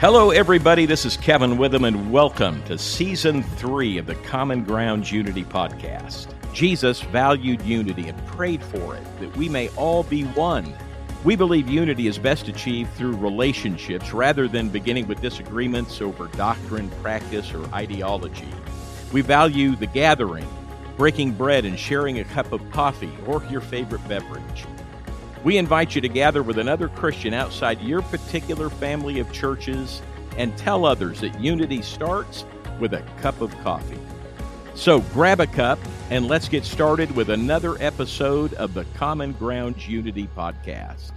Hello, everybody. This is Kevin Witham, and welcome to season three of the Common Ground Unity podcast. Jesus valued unity and prayed for it, that we may all be one. We believe unity is best achieved through relationships rather than beginning with disagreements over doctrine, practice, or ideology. We value the gathering, breaking bread and sharing a cup of coffee or your favorite beverage. We invite you to gather with another Christian outside your particular family of churches and tell others that unity starts with a cup of coffee. So grab a cup and let's get started with another episode of the Common Grounds Unity Podcast.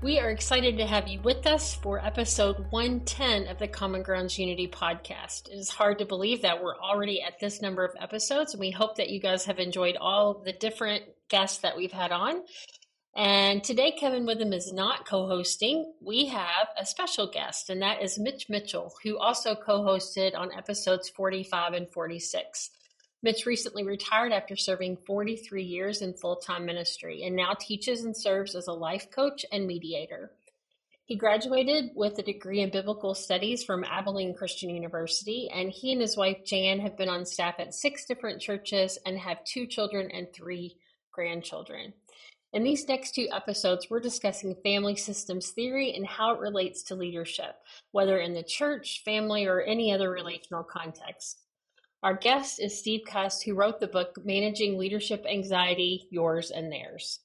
We are excited to have you with us for episode 110 of the Common Grounds Unity podcast. It is hard to believe that we're already at this number of episodes, and we hope that you guys have enjoyed all the different guests that we've had on. And today, Kevin Witham is not co hosting. We have a special guest, and that is Mitch Mitchell, who also co hosted on episodes 45 and 46. Mitch recently retired after serving 43 years in full time ministry and now teaches and serves as a life coach and mediator. He graduated with a degree in biblical studies from Abilene Christian University, and he and his wife Jan have been on staff at six different churches and have two children and three grandchildren. In these next two episodes, we're discussing family systems theory and how it relates to leadership, whether in the church, family, or any other relational context. Our guest is Steve Cuss, who wrote the book Managing Leadership Anxiety Yours and Theirs.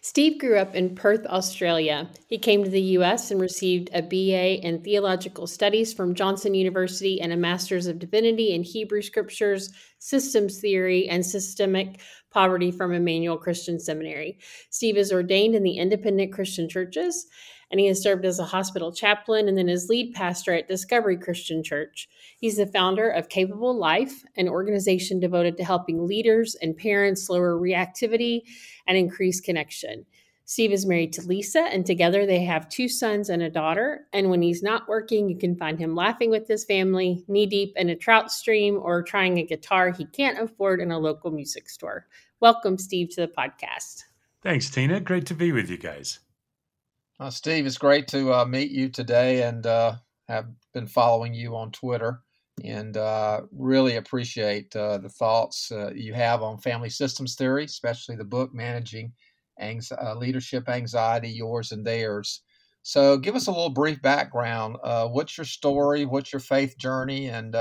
Steve grew up in Perth, Australia. He came to the U.S. and received a BA in Theological Studies from Johnson University and a Master's of Divinity in Hebrew Scriptures, Systems Theory, and Systemic Poverty from Emmanuel Christian Seminary. Steve is ordained in the independent Christian churches and he has served as a hospital chaplain and then as lead pastor at Discovery Christian Church. He's the founder of Capable Life, an organization devoted to helping leaders and parents lower reactivity and increase connection. Steve is married to Lisa, and together they have two sons and a daughter. And when he's not working, you can find him laughing with his family, knee deep in a trout stream, or trying a guitar he can't afford in a local music store. Welcome, Steve, to the podcast. Thanks, Tina. Great to be with you guys. Uh, Steve, it's great to uh, meet you today and uh, have been following you on Twitter and uh, really appreciate uh, the thoughts uh, you have on family systems theory, especially the book Managing Leadership Anxiety, Yours and Theirs. So, give us a little brief background. what's your story? What's your faith journey? And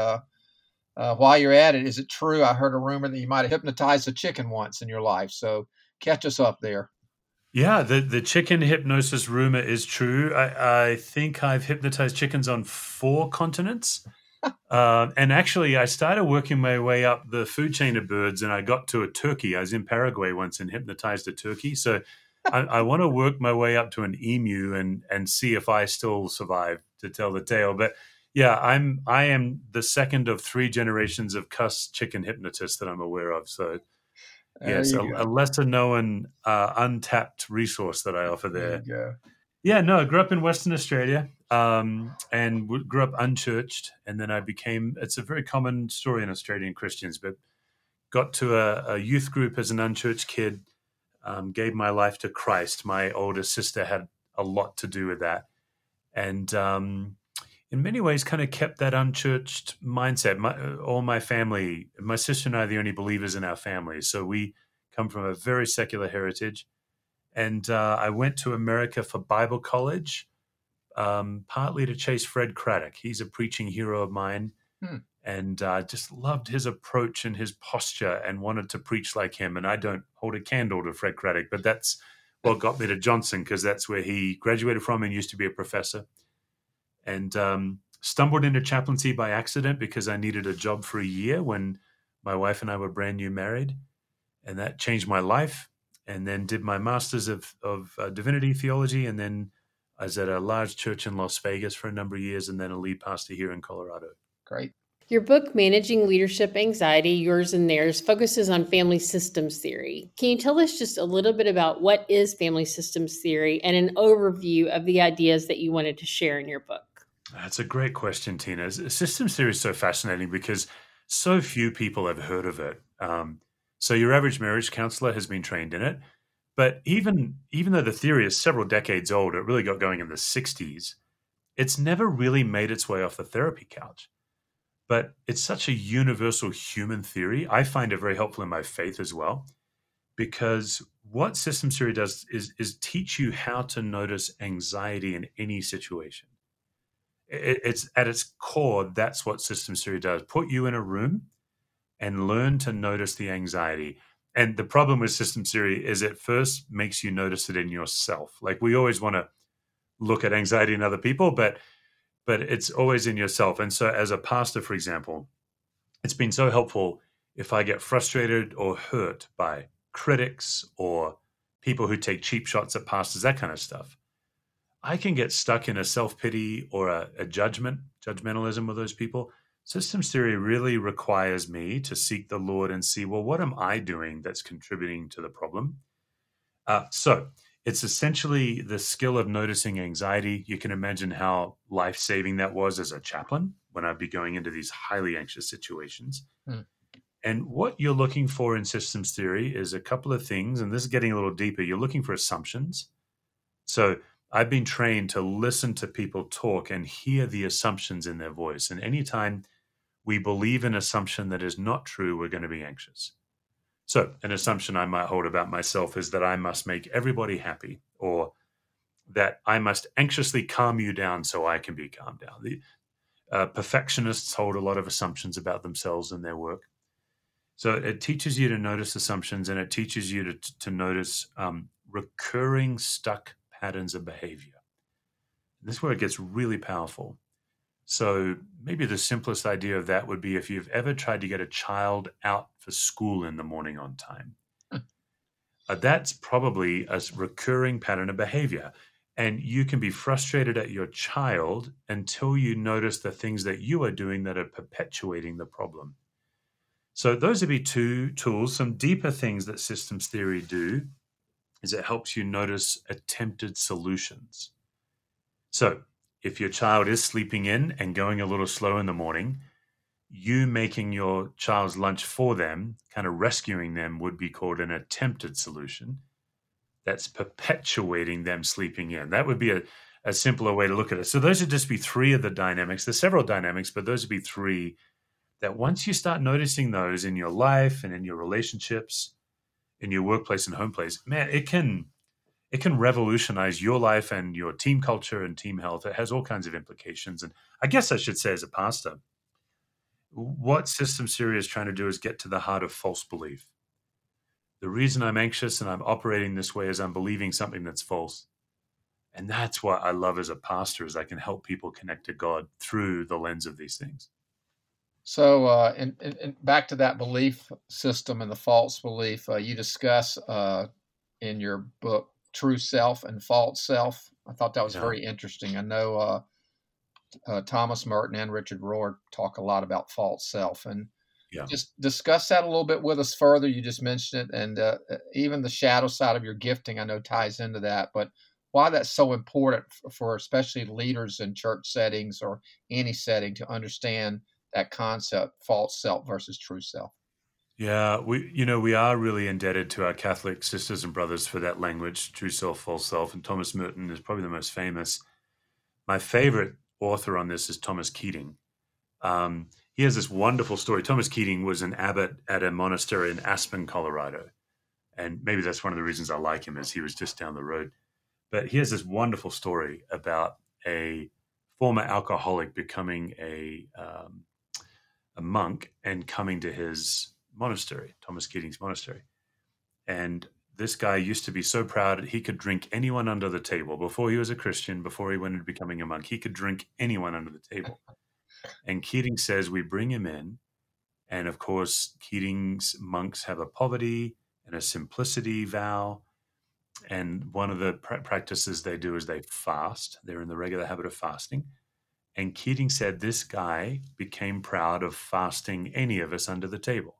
while you're at it, is it true? I heard a rumor that you might have hypnotized a chicken once in your life. So, catch us up there. Yeah, the, the chicken hypnosis rumor is true. I, I think I've hypnotized chickens on four continents. uh, and actually, I started working my way up the food chain of birds and I got to a turkey. I was in Paraguay once and hypnotized a turkey. So I, I want to work my way up to an emu and, and see if I still survive to tell the tale. But yeah, I'm I am the second of three generations of cuss chicken hypnotists that I'm aware of. So yes, a, a, lesser known, uh, untapped resource that I offer there. there yeah, no, I grew up in Western Australia um, and grew up unchurched. And then I became, it's a very common story in Australian Christians, but got to a, a youth group as an unchurched kid, um, gave my life to Christ. My older sister had a lot to do with that. And um, in many ways kind of kept that unchurched mindset. My, all my family, my sister and I are the only believers in our family. So we come from a very secular heritage. And uh, I went to America for Bible college, um, partly to chase Fred Craddock. He's a preaching hero of mine. Hmm. And uh, just loved his approach and his posture and wanted to preach like him. And I don't hold a candle to Fred Craddock, but that's what got me to Johnson because that's where he graduated from and used to be a professor and um, stumbled into chaplaincy by accident because I needed a job for a year when my wife and I were brand new married, and that changed my life. And then did my master's of of uh, divinity theology, and then I was at a large church in Las Vegas for a number of years, and then a lead pastor here in Colorado. Great. Your book, Managing Leadership Anxiety, Yours and Theirs, focuses on family systems theory. Can you tell us just a little bit about what is family systems theory and an overview of the ideas that you wanted to share in your book? That's a great question, Tina. System theory is so fascinating because so few people have heard of it. Um, so your average marriage counselor has been trained in it, but even even though the theory is several decades old, it really got going in the '60s. it's never really made its way off the therapy couch. But it's such a universal human theory. I find it very helpful in my faith as well, because what system theory does is, is teach you how to notice anxiety in any situation. It, it's at its core, that's what systems theory does. Put you in a room and learn to notice the anxiety. And the problem with systems theory is it first makes you notice it in yourself. Like we always want to look at anxiety in other people, but but it's always in yourself. And so as a pastor, for example, it's been so helpful if I get frustrated or hurt by critics or people who take cheap shots at pastors, that kind of stuff. I can get stuck in a self pity or a, a, judgment, judgmentalism with those people. Systems theory really requires me to seek the Lord and see, well, what am I doing that's contributing to the problem? Uh, so it's essentially the skill of noticing anxiety. You can imagine how life saving that was as a chaplain when I'd be going into these highly anxious situations. Mm. And what you're looking for in systems theory is a couple of things, and this is getting a little deeper. You're looking for assumptions. So I've been trained to listen to people talk and hear the assumptions in their voice. And anytime we believe an assumption that is not true, we're going to be anxious. So, an assumption I might hold about myself is that I must make everybody happy, or that I must anxiously calm you down so I can be calmed down. The uh, perfectionists hold a lot of assumptions about themselves and their work. So it teaches you to notice assumptions and it teaches you to, to notice um, recurring stuck patterns of behavior. This is where it gets really powerful. So maybe the simplest idea of that would be if you've ever tried to get a child out for school in the morning on time. Hmm. uh, that's probably a recurring pattern of behavior. And you can be frustrated at your child until you notice the things that you are doing that are perpetuating the problem. So those would be two tools. Some deeper things that systems theory do is it helps you notice attempted solutions. So if your child is sleeping in and going a little slow in the morning, you making your child's lunch for them, kind of rescuing them, would be called an attempted solution. That's perpetuating them sleeping in. That would be a, a simpler way to look at it. So, those would just be three of the dynamics. There's several dynamics, but those would be three that once you start noticing those in your life and in your relationships, in your workplace and home place, man, it can it can revolutionize your life and your team culture and team health. It has all kinds of implications. And I guess I should say as a pastor, what system theory is trying to do is get to the heart of false belief. The reason I'm anxious and I'm operating this way is I'm believing something that's false. And that's what I love as a pastor is I can help people connect to God through the lens of these things. So, uh, and, and, back to that belief system and the false belief, uh, you discuss uh, in your book true self and false self. I thought that was yeah. very interesting. I know uh, uh, Thomas Merton and Richard Rohr talk a lot about false self, and yeah. just discuss that a little bit with us further. You just mentioned it, and uh, even the shadow side of your gifting, I know ties into that. But why that's so important for, for especially leaders in church settings or any setting to understand that concept false self versus true self. Yeah we you know we are really indebted to our catholic sisters and brothers for that language true self false self and thomas merton is probably the most famous. My favorite author on this is thomas keating. Um, he has this wonderful story. Thomas keating was an abbot at a monastery in aspen colorado and maybe that's one of the reasons i like him is he was just down the road. But he has this wonderful story about a former alcoholic becoming a um, a monk and coming to his monastery, Thomas Keating's monastery. And this guy used to be so proud he could drink anyone under the table. Before he was a Christian, before he went into becoming a monk, he could drink anyone under the table. And Keating says we bring him in. And of course, Keating's monks have a poverty and a simplicity vow. And one of the practices they do is they fast. They're in the regular habit of fasting. And Keating said this guy became proud of fasting any of us under the table.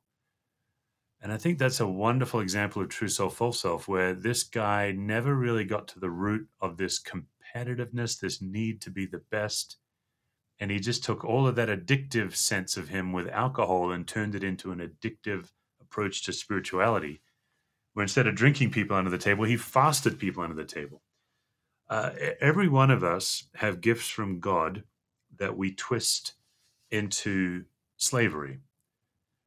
And I think that's a wonderful example of true self, false self, where this guy never really got to the root of this competitiveness, this need to be the best. And he just took all of that addictive sense of him with alcohol and turned it into an addictive approach to spirituality, where instead of drinking people under the table, he fasted people under the table. uh, every one of us have gifts from God that we twist into slavery.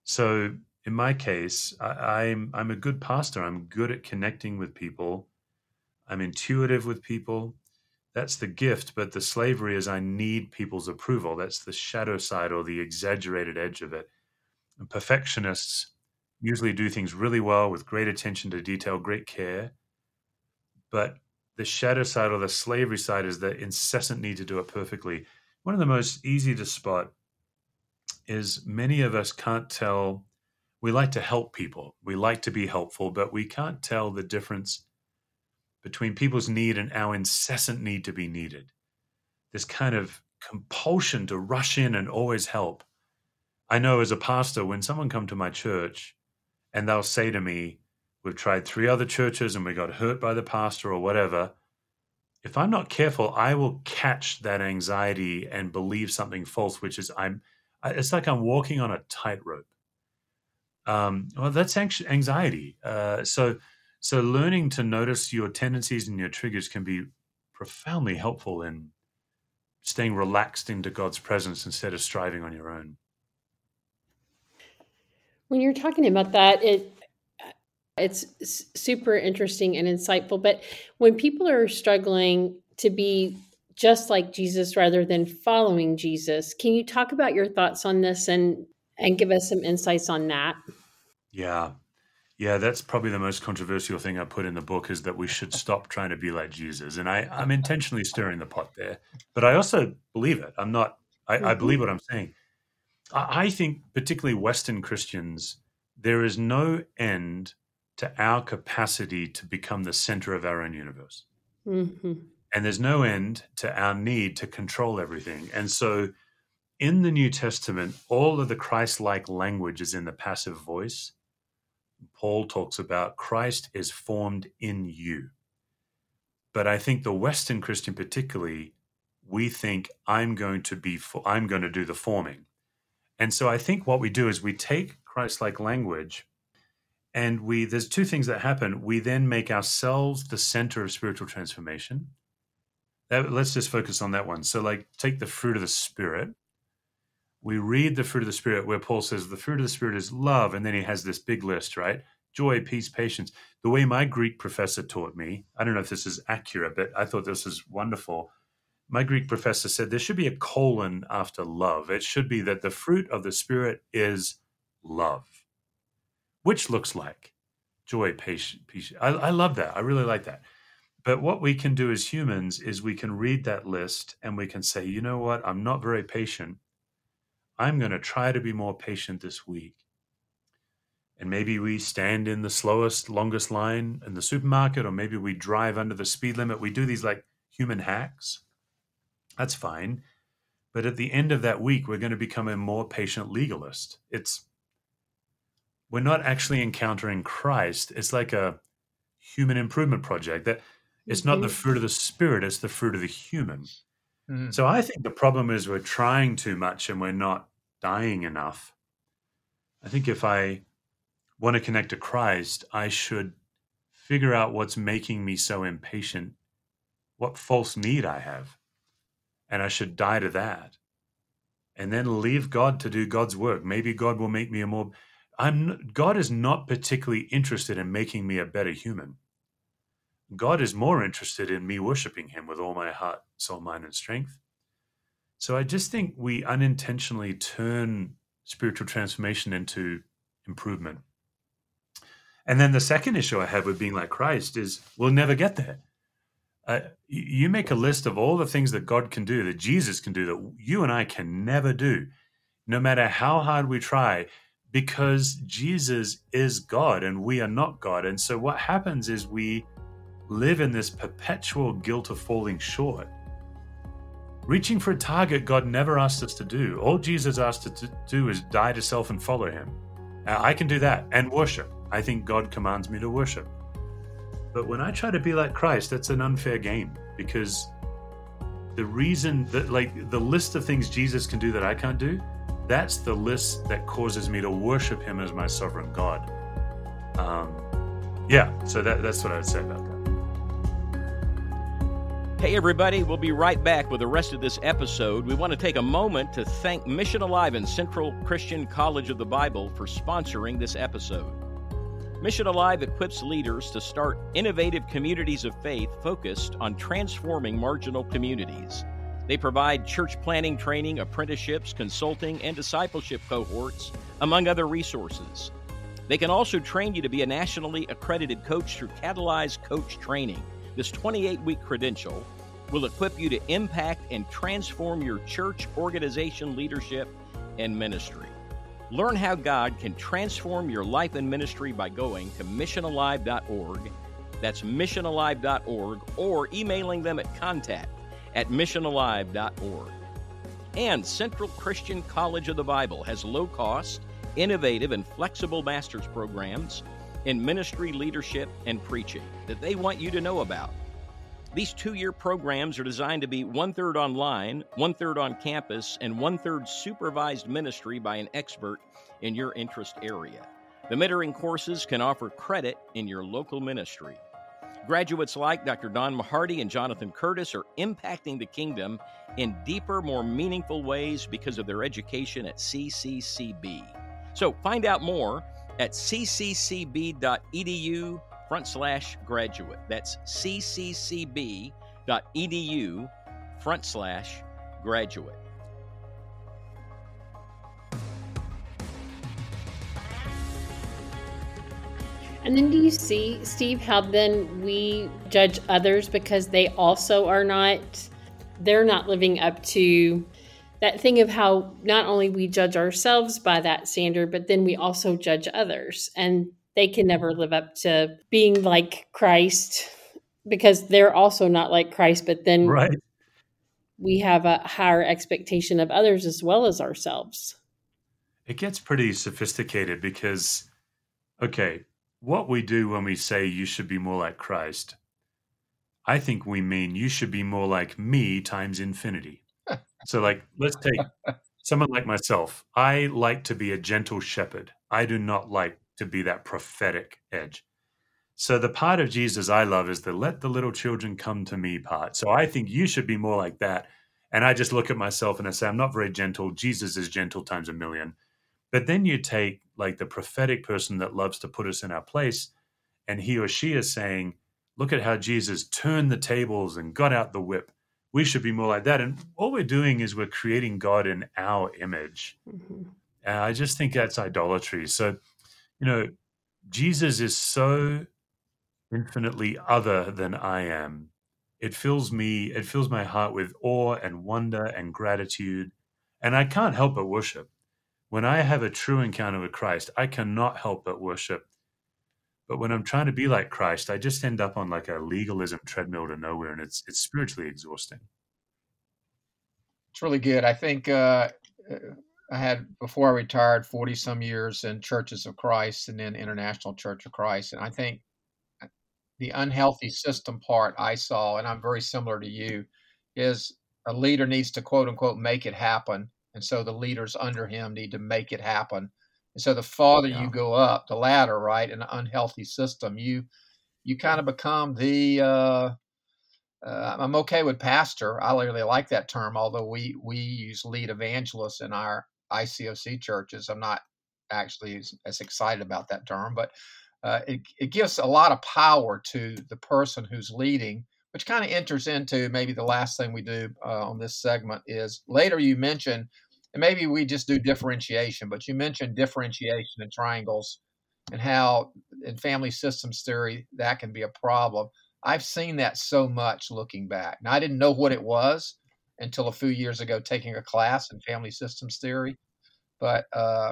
So in my case, I, I'm I'm a good pastor. I'm good at connecting with people. I'm intuitive with people. That's the gift, but the slavery is I need people's approval. That's the shadow side or the exaggerated edge of it. And perfectionists usually do things really well with great attention to detail, great care. But the shadow side or the slavery side is the incessant need to do it perfectly. One of the most easy to spot is many of us can't tell. We like to help people, we like to be helpful, but we can't tell the difference between people's need and our incessant need to be needed. This kind of compulsion to rush in and always help. I know as a pastor, when someone come to my church and they'll say to me, We've tried three other churches and we got hurt by the pastor or whatever. If I'm not careful, I will catch that anxiety and believe something false, which is I'm. It's like I'm walking on a tightrope. Um, well, that's anxiety. Uh, so, so learning to notice your tendencies and your triggers can be profoundly helpful in staying relaxed into God's presence instead of striving on your own. When you're talking about that, it it's super interesting and insightful. But when people are struggling to be just like Jesus rather than following Jesus, can you talk about your thoughts on this and and give us some insights on that? Yeah. Yeah, that's probably the most controversial thing I put in the book is that we should stop trying to be like Jesus. And I, I'm intentionally stirring the pot there. But I also believe it. I'm not I, mm-hmm. I believe what I'm saying. I, I think particularly Western Christians, there is no end to our capacity to become the center of our own universe. Mm-hmm. And there's no end to our need to control everything. And so in the New Testament, all of the Christ like language is in the passive voice. Paul talks about Christ is formed in you. But I think the Western Christian, particularly, we think I'm going to be, I'm going to do the forming. And so I think what we do is we take Christ like language and we there's two things that happen. We then make ourselves the center of spiritual transformation. That, let's just focus on that one. So like take the fruit of the spirit. We read the fruit of the spirit where paul says the fruit of the spirit is love and then he has this big list right? Joy peace patience. The way my greek professor taught me i don't know if this is accurate but i thought this was wonderful. My greek professor said there should be a colon after love. It should be that the fruit of the spirit is love which looks like joy, patience. I, I love that. I really like that. But what we can do as humans is we can read that list and we can say, you know what? I'm not very patient. I'm going to try to be more patient this week. And maybe we stand in the slowest, longest line in the supermarket, or maybe we drive under the speed limit. We do these like human hacks. That's fine. But at the end of that week, we're going to become a more patient legalist. It's we're not actually encountering Christ. It's like a human improvement project that it's not the mm-hmm. fruit of the spirit, it's the fruit of the human. Mm-hmm. So I think the problem is we're trying too much and we're not dying enough. I think if I want to connect to Christ, I should figure out what's making me so impatient, what false need I have, and I should die to that. And then leave God to do God's work. Maybe God will make me a more I'm God is not particularly interested in making me a better human. God is more interested in me worshiping him with all my heart, soul, mind, and strength. So I just think we unintentionally turn spiritual transformation into improvement. And then the second issue I have with being like Christ is we'll never get there. Uh, you make a list of all the things that God can do, that Jesus can do, that you and I can never do. No matter how hard we try, because Jesus is God and we are not God. And so what happens is we live in this perpetual guilt of falling short. Reaching for a target God never asked us to do. All Jesus asked us to do is die to self and follow him. Now, I can do that and worship. I think God commands me to worship. But when I try to be like Christ, that's an unfair game because the reason that, like, the list of things Jesus can do that I can't do, that's the list that causes me to worship him as my sovereign God. Um, yeah, so that, that's what I would say about that. Hey, everybody, we'll be right back with the rest of this episode. We want to take a moment to thank Mission Alive and Central Christian College of the Bible for sponsoring this episode. Mission Alive equips leaders to start innovative communities of faith focused on transforming marginal communities. They provide church planting training, apprenticeships, consulting, and discipleship cohorts, among other resources. They can also train you to be a nationally accredited coach through Catalyze Coach Training. This 28 week credential will equip you to impact and transform your church, organization, leadership, and ministry. Learn how God can transform your life and ministry by going to missionalive.org. That's missionalive.org or emailing them at contact at missionalive.org. And Central Christian College of the Bible has low cost, innovative, and flexible master's programs in ministry, leadership, and preaching that they want you to know about. These two year programs are designed to be one third online, one third on campus, and one third supervised ministry by an expert in your interest area. The mentoring courses can offer credit in your local ministry. Graduates like Dr. Don Mahardy and Jonathan Curtis are impacting the kingdom in deeper, more meaningful ways because of their education at CCCB. So find out more at cccb.edu front slash graduate. That's cccb.edu front slash graduate. And then do you see, Steve, how then we judge others because they also are not, they're not living up to that thing of how not only we judge ourselves by that standard, but then we also judge others. And they can never live up to being like Christ because they're also not like Christ, but then Right. we have a higher expectation of others as well as ourselves. It gets pretty sophisticated because, okay, what we do when we say you should be more like Christ, I think we mean you should be more like me times infinity. so, like, let's take someone like myself. I like to be a gentle shepherd. I do not like to be that prophetic edge. So, the part of Jesus I love is the let the little children come to me part. So, I think you should be more like that. And I just look at myself and I say, I'm not very gentle. Jesus is gentle times a million. But then you take like the prophetic person that loves to put us in our place, and he or she is saying, Look at how Jesus turned the tables and got out the whip. We should be more like that. And all we're doing is we're creating God in our image. Mhm. And I just think that's idolatry. So, you know, Jesus is so infinitely other than I am. It fills me, it fills my heart with awe and wonder and gratitude. And I can't help but worship. When I have a true encounter with Christ, I cannot help but worship. But when I'm trying to be like Christ, I just end up on like a legalism treadmill to nowhere, and it's it's spiritually exhausting. It's really good. I think uh, uh, I had before I retired forty some years in Churches of Christ and then International Church of Christ, and I think uh, the unhealthy system part I saw, and I'm very similar to you, is a leader needs to quote unquote make it happen, and so the leaders under him need to make it happen. And so the farther Yeah. you go up the ladder, right, in an unhealthy system, you you kind of become the uh, uh, I'm okay with pastor. I really like that term, although we we use lead evangelist in our ICOC churches. I'm not actually as, as excited about that term, but uh, it it gives a lot of power to the person who's leading, which kind of enters into maybe the last thing we do uh, on this segment is later you mentioned, and maybe we just do differentiation, but you mentioned differentiation and triangles and how in family systems theory that can be a problem. I've seen that so much looking back. Now, I didn't know what it was until a few years ago taking a class in family systems theory, but uh,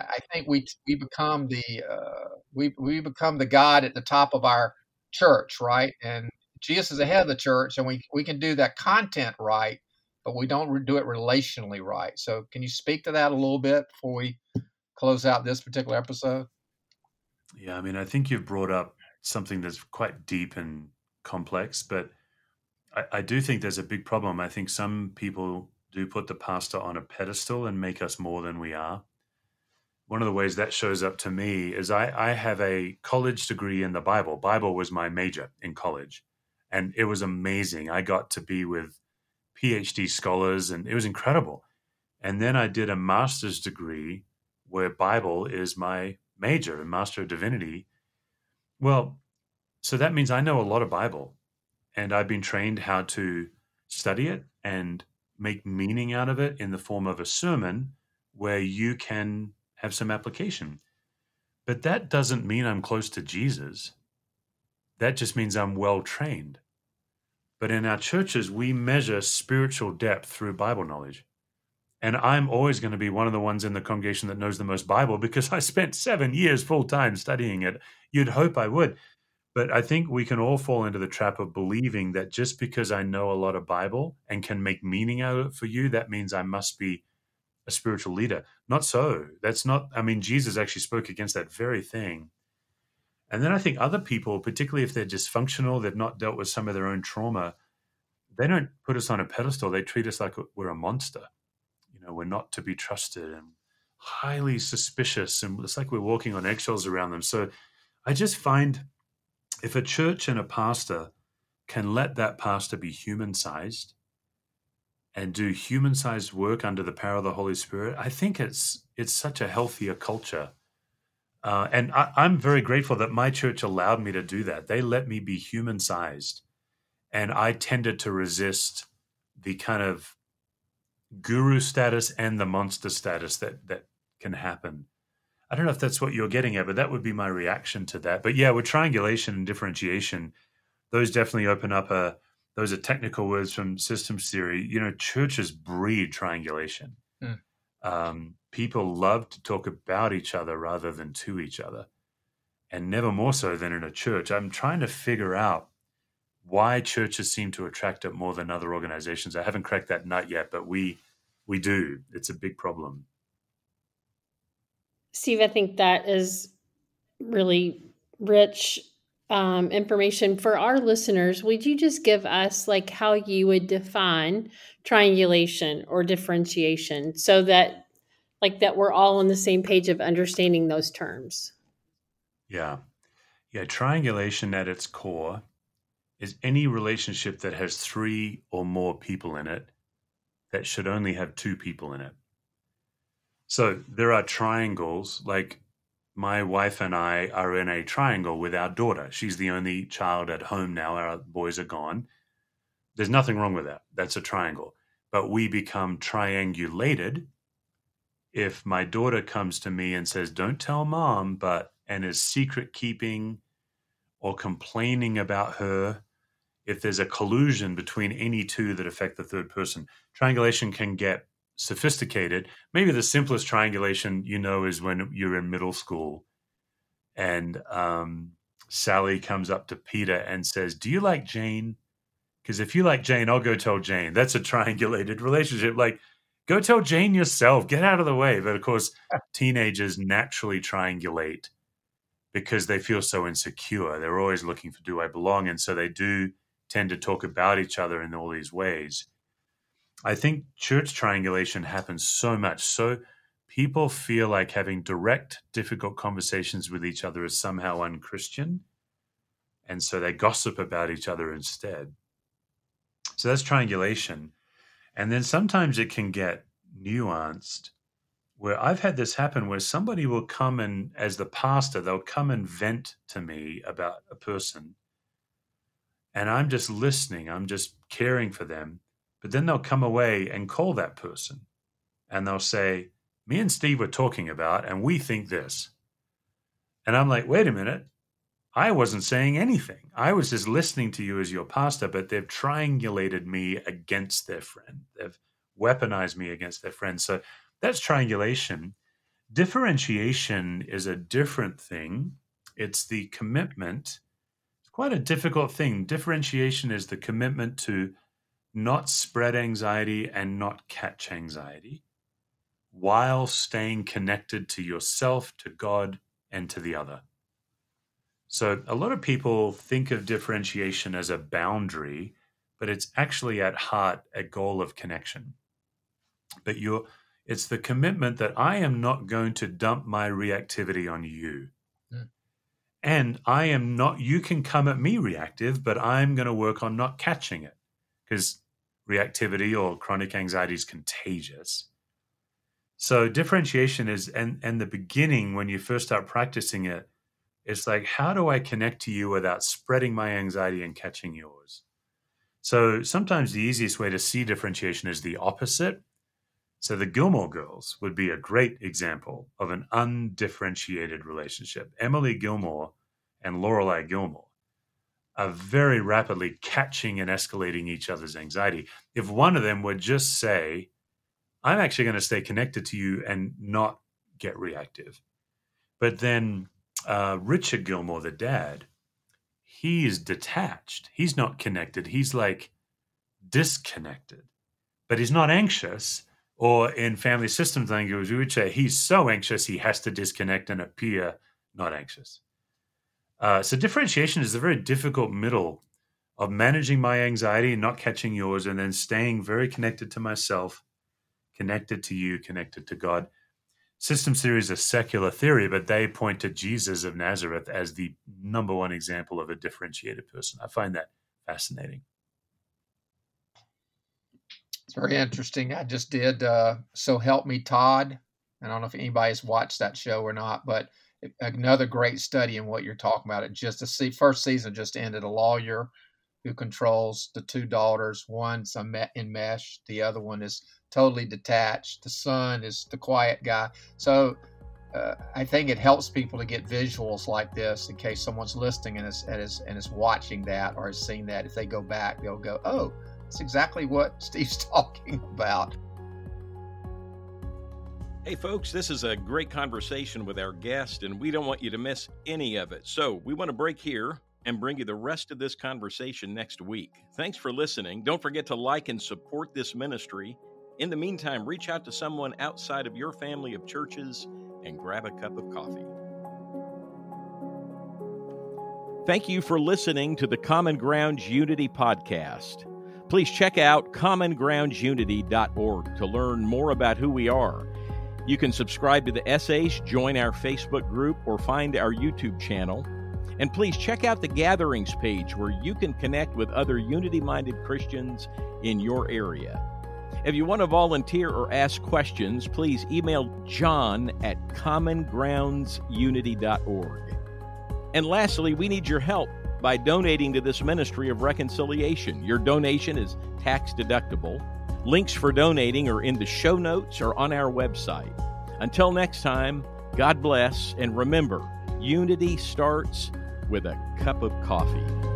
I think we we become the uh, we we become the God at the top of our church, right? And Jesus is the head of the church, and we we can do that content right, but we don't do it relationally right. So, can you speak to that a little bit before we close out this particular episode? Yeah, I mean, I think you've brought up something that's quite deep and complex, but I, I do think there's a big problem. I think some people do put the pastor on a pedestal and make us more than we are. One of the ways that shows up to me is I, I have a college degree in the Bible. Bible was my major in college. And it was amazing. I got to be with PhD scholars, and it was incredible. And then I did a master's degree where Bible is my major, a Master of Divinity. Well, so that means I know a lot of Bible, and I've been trained how to study it and make meaning out of it in the form of a sermon where you can have some application. But that doesn't mean I'm close to Jesus. That just means I'm well trained. But in our churches, we measure spiritual depth through Bible knowledge. And I'm always going to be one of the ones in the congregation that knows the most Bible because I spent seven years full time studying it. You'd hope I would. But I think we can all fall into the trap of believing that just because I know a lot of Bible and can make meaning out of it for you, that means I must be a spiritual leader. Not so. That's not, I mean, Jesus actually spoke against that very thing. And then I think other people, particularly if they're dysfunctional, they've not dealt with some of their own trauma, they don't put us on a pedestal. They treat us like we're a monster. You know, we're not to be trusted and highly suspicious. And it's like we're walking on eggshells around them. So I just find if a church and a pastor can let that pastor be human sized and do human sized work under the power of the Holy Spirit, I think it's it's such a healthier culture uh, and I, I'm very grateful that my church allowed me to do that. They let me be human sized. And I tended to resist the kind of guru status and the monster status that, that can happen. I don't know if that's what you're getting at, but that would be my reaction to that. But yeah, with triangulation and differentiation, those definitely open up a, those are technical words from systems theory. You know, churches breed triangulation. Mm. Um, people love to talk about each other rather than to each other, and never more so than in a church. I'm trying to figure out why churches seem to attract it more than other organizations. I haven't cracked that nut yet, but we we do. It's a big problem. Steve, I think that is really rich um, information for our listeners. Would you just give us like how you would define triangulation or differentiation so that like that we're all on the same page of understanding those terms. Yeah. Yeah. Triangulation at its core is any relationship that has three or more people in it that should only have two people in it. So there are triangles, like my wife and I are in a triangle with our daughter. She's the only child at home now. Our boys are gone. There's nothing wrong with that. That's a triangle. But we become triangulated if my daughter comes to me and says, "Don't tell mom," but and is secret keeping or complaining about her, if there's a collusion between any two that affect the third person, triangulation can get sophisticated. Maybe the simplest triangulation you know is when you're in middle school, and um, Sally comes up to Peter and says, "Do you like Jane?" Because if you like Jane, I'll go tell Jane. That's a triangulated relationship. Like Go tell Jane yourself. Get out of the way. But of course, teenagers naturally triangulate because they feel so insecure. They're always looking for do I belong? And so they do tend to talk about each other in all these ways. I think church triangulation happens so much. So people feel like having direct, difficult conversations with each other is somehow unchristian. And so they gossip about each other instead. So that's triangulation. And then sometimes it can get nuanced where I've had this happen where somebody will come and, as the pastor, they'll come and vent to me about a person. And I'm just listening, I'm just caring for them. But then they'll come away and call that person and they'll say, Me and Steve were talking about, and we think this. And I'm like, Wait a minute. I wasn't saying anything. I was just listening to you as your pastor, but they've triangulated me against their friend. They've weaponized me against their friend. So that's triangulation. Differentiation is a different thing. It's the commitment. It's quite a difficult thing. Differentiation is the commitment to not spread anxiety and not catch anxiety while staying connected to yourself, to God, and to the other. So a lot of people think of differentiation as a boundary, but it's actually at heart a goal of connection. But you're it's the commitment that I am not going to dump my reactivity on you. Mm. And I am not, you can come at me reactive, but I'm going to work on not catching it because reactivity or chronic anxiety is contagious. So differentiation is, and, and the beginning when you first start practicing it, it's like, how do I connect to you without spreading my anxiety and catching yours? So sometimes the easiest way to see differentiation is the opposite. So the Gilmore girls would be a great example of an undifferentiated relationship. Emily Gilmore and Lorelai Gilmore are very rapidly catching and escalating each other's anxiety. If one of them would just say, I'm actually going to stay connected to you and not get reactive. But then uh, Richard Gilmore, the dad, he is detached. He's not connected. He's like disconnected, but he's not anxious or in family systems language, we would say he's so anxious he has to disconnect and appear not anxious. Uh, so differentiation is a very difficult middle of managing my anxiety and not catching yours, and then staying very connected to myself, connected to you, connected to God. System theory is a secular theory, but they point to Jesus of Nazareth as the number one example of a differentiated person. I find that fascinating. It's very interesting. I just did uh, So Help Me Todd. I don't know if anybody's watched that show or not, but another great study in what you're talking about. It just the first season just ended. A lawyer who controls the two daughters. One's in mesh. The other one is totally detached. The son is the quiet guy. So uh, I think it helps people to get visuals like this in case someone's listening and is, and is and is watching that or has seen that. If they go back, they'll go, "Oh, that's exactly what Steve's talking about. Hey, folks, this is a great conversation with our guest, and we don't want you to miss any of it. So, we want to break here and bring you the rest of this conversation next week. Thanks for listening. Don't forget to like and support this ministry. In the meantime, reach out to someone outside of your family of churches and grab a cup of coffee. Thank you for listening to the Common Grounds Unity Podcast. Please check out commongroundsunity.org to learn more about who we are. You can subscribe to the essays, join our Facebook group, or find our YouTube channel. And please check out the Gatherings page where you can connect with other unity minded Christians in your area. If you want to volunteer or ask questions, please email john at commongroundsunity.org. And lastly, we need your help by donating to this ministry of reconciliation. Your donation is tax deductible. Links for donating are in the show notes or on our website. Until next time, God bless, and remember, unity starts with a cup of coffee.